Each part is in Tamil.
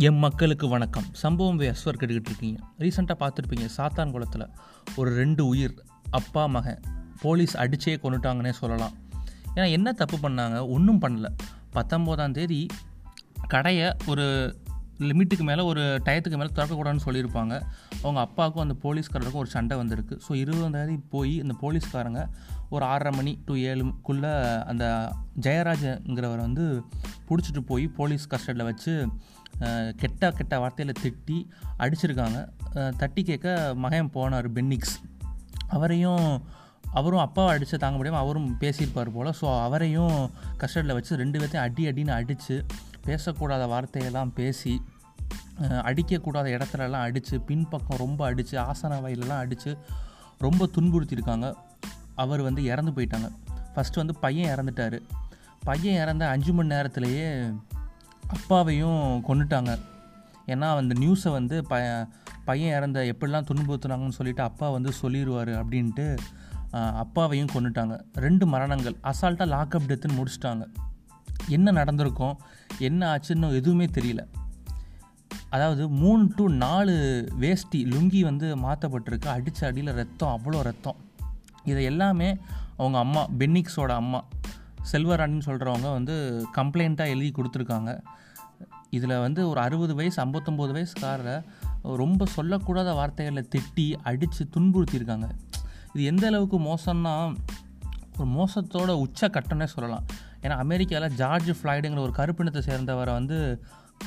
எம் மக்களுக்கு வணக்கம். சம்பவம் எஸ்வர் கேட்டுக்கிட்டு இருக்கீங்க. ரீசெண்டாக பார்த்துருப்பீங்க சாத்தான் குளத்தில் ஒரு ரெண்டு உயிர் அப்பா மகன் போலீஸ் அடிச்சே கொண்டுட்டாங்கன்னே சொல்லலாம். ஏன்னா என்ன தப்பு பண்ணாங்க? ஒன்றும் பண்ணல. பத்தொம்போதாம் தேதி கடையை ஒரு லிமிட்டுக்கு மேலே ஒரு டயத்துக்கு மேலே திறக்கக்கூடாதுன்னு சொல்லியிருப்பாங்க. அவங்க அப்பாவுக்கும் அந்த போலீஸ்காரருக்கும் ஒரு சண்டை வந்திருக்கு. ஸோ இருபதாந்தேதி போய் இந்த போலீஸ்காரங்க ஒரு ஆறரை மணி டு ஏழுக்குள்ளே அந்த ஜெயராஜங்கிறவரை வந்து பிடிச்சிட்டு போய் போலீஸ் கஸ்டடியில் வச்சு கெட்ட கெட்ட வார்த்தையில் திட்டி அடிச்சிருக்காங்க. தட்டி கேட்க மகன் போனார் பென்னிக்ஸ். அவரையும் அவரும் அப்பாவை அடித்து தாங்க முடியாமல் அவரும் பேசியிருப்பார் போல். ஸோ அவரையும் கஸ்டடியில் வச்சு ரெண்டு பேர்த்தையும் அடி அடின்னு அடித்து பேசக்கூடாத வார்த்தையெல்லாம் பேசி அடிக்கக்கூடாத இடத்துலலாம் அடித்து பின்பக்கம் ரொம்ப அடித்து ஆசன வயலெல்லாம் அடித்து ரொம்ப துன்புறுத்தியிருக்காங்க. அவர் வந்து இறந்து போயிட்டாங்க. ஃபஸ்ட்டு வந்து பையன் இறந்துட்டார். பையன் இறந்த அஞ்சு மணி நேரத்திலேயே அப்பாவையும் கொண்டுட்டாங்க ஏன்னா அந்த நியூஸை வந்து ப பையன் இறந்த எப்படிலாம் துன்புறுத்துனாங்கன்னு சொல்லிட்டு அப்பா வந்து சொல்லிடுவார் அப்படின்ட்டு அப்பாவையும் கொண்டுட்டாங்க ரெண்டு மரணங்கள். அசால்ட்டாக லாக்அப் டெத்துன்னு முடிச்சிட்டாங்க. என்ன நடந்திருக்கும் என்ன ஆச்சுன்னு எதுவுமே தெரியல. அதாவது மூணு டு நாலு வேஷ்டி லுங்கி வந்து மாற்றப்பட்டிருக்கு அடித்த அடியில் ரத்தம் அவ்வளோ ரத்தம். இதை எல்லாமே அவங்க அம்மா பென்னிக்ஸோட அம்மா செல்வராணின்னு சொல்கிறவங்க வந்து கம்ப்ளைண்ட்டாக எழுதி கொடுத்துருக்காங்க. இதில் வந்து ஒரு அறுபது வயசு ஐம்பத்தொம்போது வயசுக்காரரை ரொம்ப சொல்லக்கூடாத வார்த்தைகளை திட்டி அடித்து துன்புறுத்தியிருக்காங்க. இது எந்த அளவுக்கு மோசம்னா ஒரு மோசத்தோட உச்ச கட்டம்னே சொல்லலாம். ஏன்னா அமெரிக்காவில் ஜார்ஜ் ஃப்ளாய்டுங்கிற ஒரு கருப்பினத்தை சேர்ந்தவரை வந்து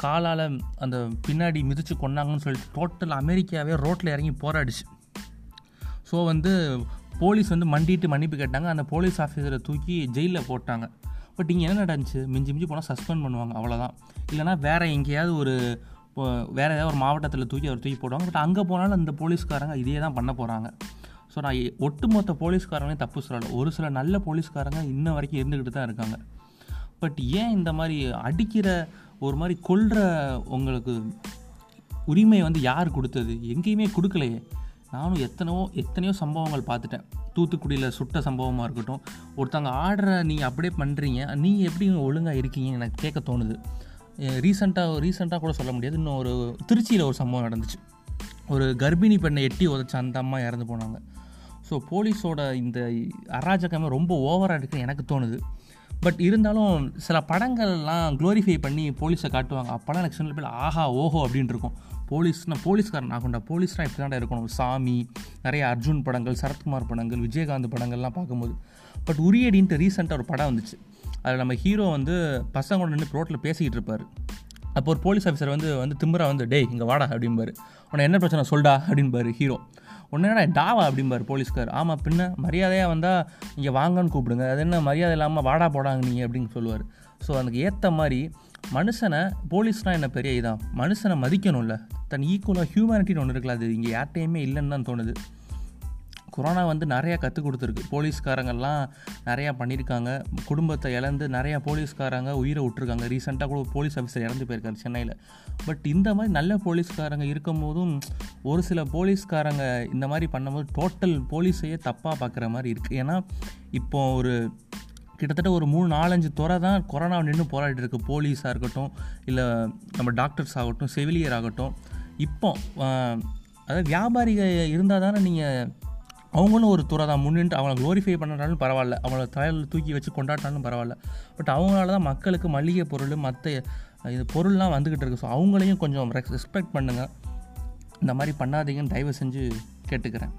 காலால் அந்த பின்னாடி மிதித்து கொண்டாங்கன்னு சொல்லிட்டு டோட்டல் அமெரிக்காவே ரோட்டில் இறங்கி போராடிச்சு. ஸோ வந்து போலீஸ் வந்து மண்டிட்டு மன்னிப்பு கேட்டாங்க. அந்த போலீஸ் ஆஃபீஸரை தூக்கி ஜெயிலில் போட்டாங்க. பட் இங்கே என்ன நடந்துச்சு? மிஞ்சி மிஞ்சி போனால் சஸ்பெண்ட் பண்ணுவாங்க அவ்வளோதான் இல்லைனா வேறு எங்கேயாவது ஒரு இப்போ வேறு ஏதாவது ஒரு மாவட்டத்தில் தூக்கி அவர் தூக்கி போடுவாங்க. பட் அங்கே போனாலும் அந்த போலீஸ்காரங்க இதே தான் பண்ண போகிறாங்க ஸோ நான் ஒட்டுமொத்த போலீஸ்காரங்களையும் தப்பு சொல்லலை. ஒரு சில நல்ல போலீஸ்காரங்க இன்ன வரைக்கும் இருந்துக்கிட்டு தான் இருக்காங்க. பட் ஏன் இந்த மாதிரி அடிக்கிற ஒரு மாதிரி கொள்கிற உங்களுக்கு உரிமை வந்து யார் கொடுத்தது? எங்கேயுமே கொடுக்கலையே. நானும் எத்தனையோ எத்தனையோ சம்பவங்கள் பார்த்துட்டேன். தூத்துக்குடியில் சுட்ட சம்பவமாக இருக்கட்டும். ஒருத்தவங்க ஆர்டரை நீங்கள் அப்படியே பண்ணுறீங்க நீங்கள் எப்படி ஒழுங்காக இருக்கீங்க எனக்கு கேட்க தோணுது. ரீசெண்டாக ரீசெண்டாக கூட சொல்ல முடியாது. இன்னும் ஒரு திருச்சியில் ஒரு சம்பவம் நடந்துச்சு. ஒரு கர்ப்பிணி பெண்ணை எட்டி உதச்ச அந்த அம்மா இறந்து போனாங்க. ஸோ போலீஸோட இந்த அராஜகமே ரொம்ப ஓவராக இருக்குன்னு எனக்கு தோணுது. பட் இருந்தாலும் சில படங்கள்லாம் க்ளோரிஃபை பண்ணி போலீஸை காட்டுவாங்க. அப்போலாம் எனக்கு சின்ன பேர் ஆஹா ஓஹோ அப்படின்னு இருக்கும். போலீஸ்னால் போலீஸ்காரன் ஆகுண்டா போலீஸ்னால் இப்படி தான் இருக்கணும். சாமி நிறைய அர்ஜுன் படங்கள் சரத்குமார் படங்கள் விஜயகாந்த் படங்கள்லாம் பார்க்கும்போது. பட் உரியடின்ட்டு ரீசெண்டாக ஒரு படம் வந்துச்சு. அதில் நம்ம ஹீரோ வந்து பசங்களோட நின்று ரோட்டில் பேசிக்கிட்டு இருப்பார். அப்போ ஒரு போலீஸ் ஆஃபீஸர் வந்து வந்து திம்பரா வந்து டேய் இங்கே வாடா அப்படிம்பாரு. உன்னை என்ன பிரச்சனை? சொல்டா அப்படின்பாரு ஹீரோ உடனே டாவா அப்படிம்பாரு போலீஸ்கார். ஆமாம் பின்ன மரியாதையாக வந்தால் இங்கே வாங்கன்னு கூப்பிடுங்க. அது என்ன மரியாதை இல்லாமல் வாடா போடாங்க நீங்கள் அப்படின்னு சொல்லுவார். ஸோ அதுக்கு ஏற்ற மாதிரி மனுஷனை போலீஸ்னால் என்ன பெரிய இதான் மனுஷனை மதிக்கணும்ல. தன் ஈக்குவலாக ஹியூமனிட்டின்னு ஒன்று இருக்குல்ல அது இங்கே யார்ட்டையுமே இல்லைன்னு தான் தோணுது. கொரோனா வந்து நிறையா கற்றுக் கொடுத்துருக்கு. போலீஸ்காரங்கள்லாம் நிறையா பண்ணியிருக்காங்க. குடும்பத்தை இழந்து நிறையா போலீஸ்காரங்க உயிரை விட்டுருக்காங்க. ரீசெண்டாக கூட போலீஸ் ஆஃபீஸர் இறந்து போயிருக்காரு சென்னையில். பட் இந்த மாதிரி நல்ல போலீஸ்காரங்க இருக்கும்போதும் ஒரு சில போலீஸ்காரங்க இந்த மாதிரி பண்ணும்போது டோட்டல் போலீஸையே தப்பாக பார்க்குற மாதிரி இருக்குது ஏன்னா இப்போ ஒரு கிட்டத்தட்ட ஒரு மூணு நாலஞ்சு துறை தான் கொரோனா நின்று போராடிட்டு இருக்குது போலீஸாக இருக்கட்டும் இல்லை நம்ம டாக்டர்ஸ் ஆகட்டும் செவிலியர் ஆகட்டும். இப்போ அதாவது வியாபாரிகள் இருந்தால் தானே நீங்கள் அவங்களும் ஒரு துறை தான். முன்னின்று அவங்கள க்ளோரிஃபை பண்ணுறாலும் பரவாயில்ல. அவங்கள தலையில் தூக்கி வச்சு கொண்டாடினாலும் பரவாயில்ல. பட் அவங்களால தான் மக்களுக்கு மளிகை பொருள் மற்ற இது பொருள்லாம் வந்துக்கிட்டு இருக்கு. ஸோ அவங்களையும் கொஞ்சம் ரெஸ்பெக்ட் பண்ணுங்கள் இந்த மாதிரி பண்ணாதீங்கன்னு தயவு செஞ்சு கேட்டுக்கிறேன்.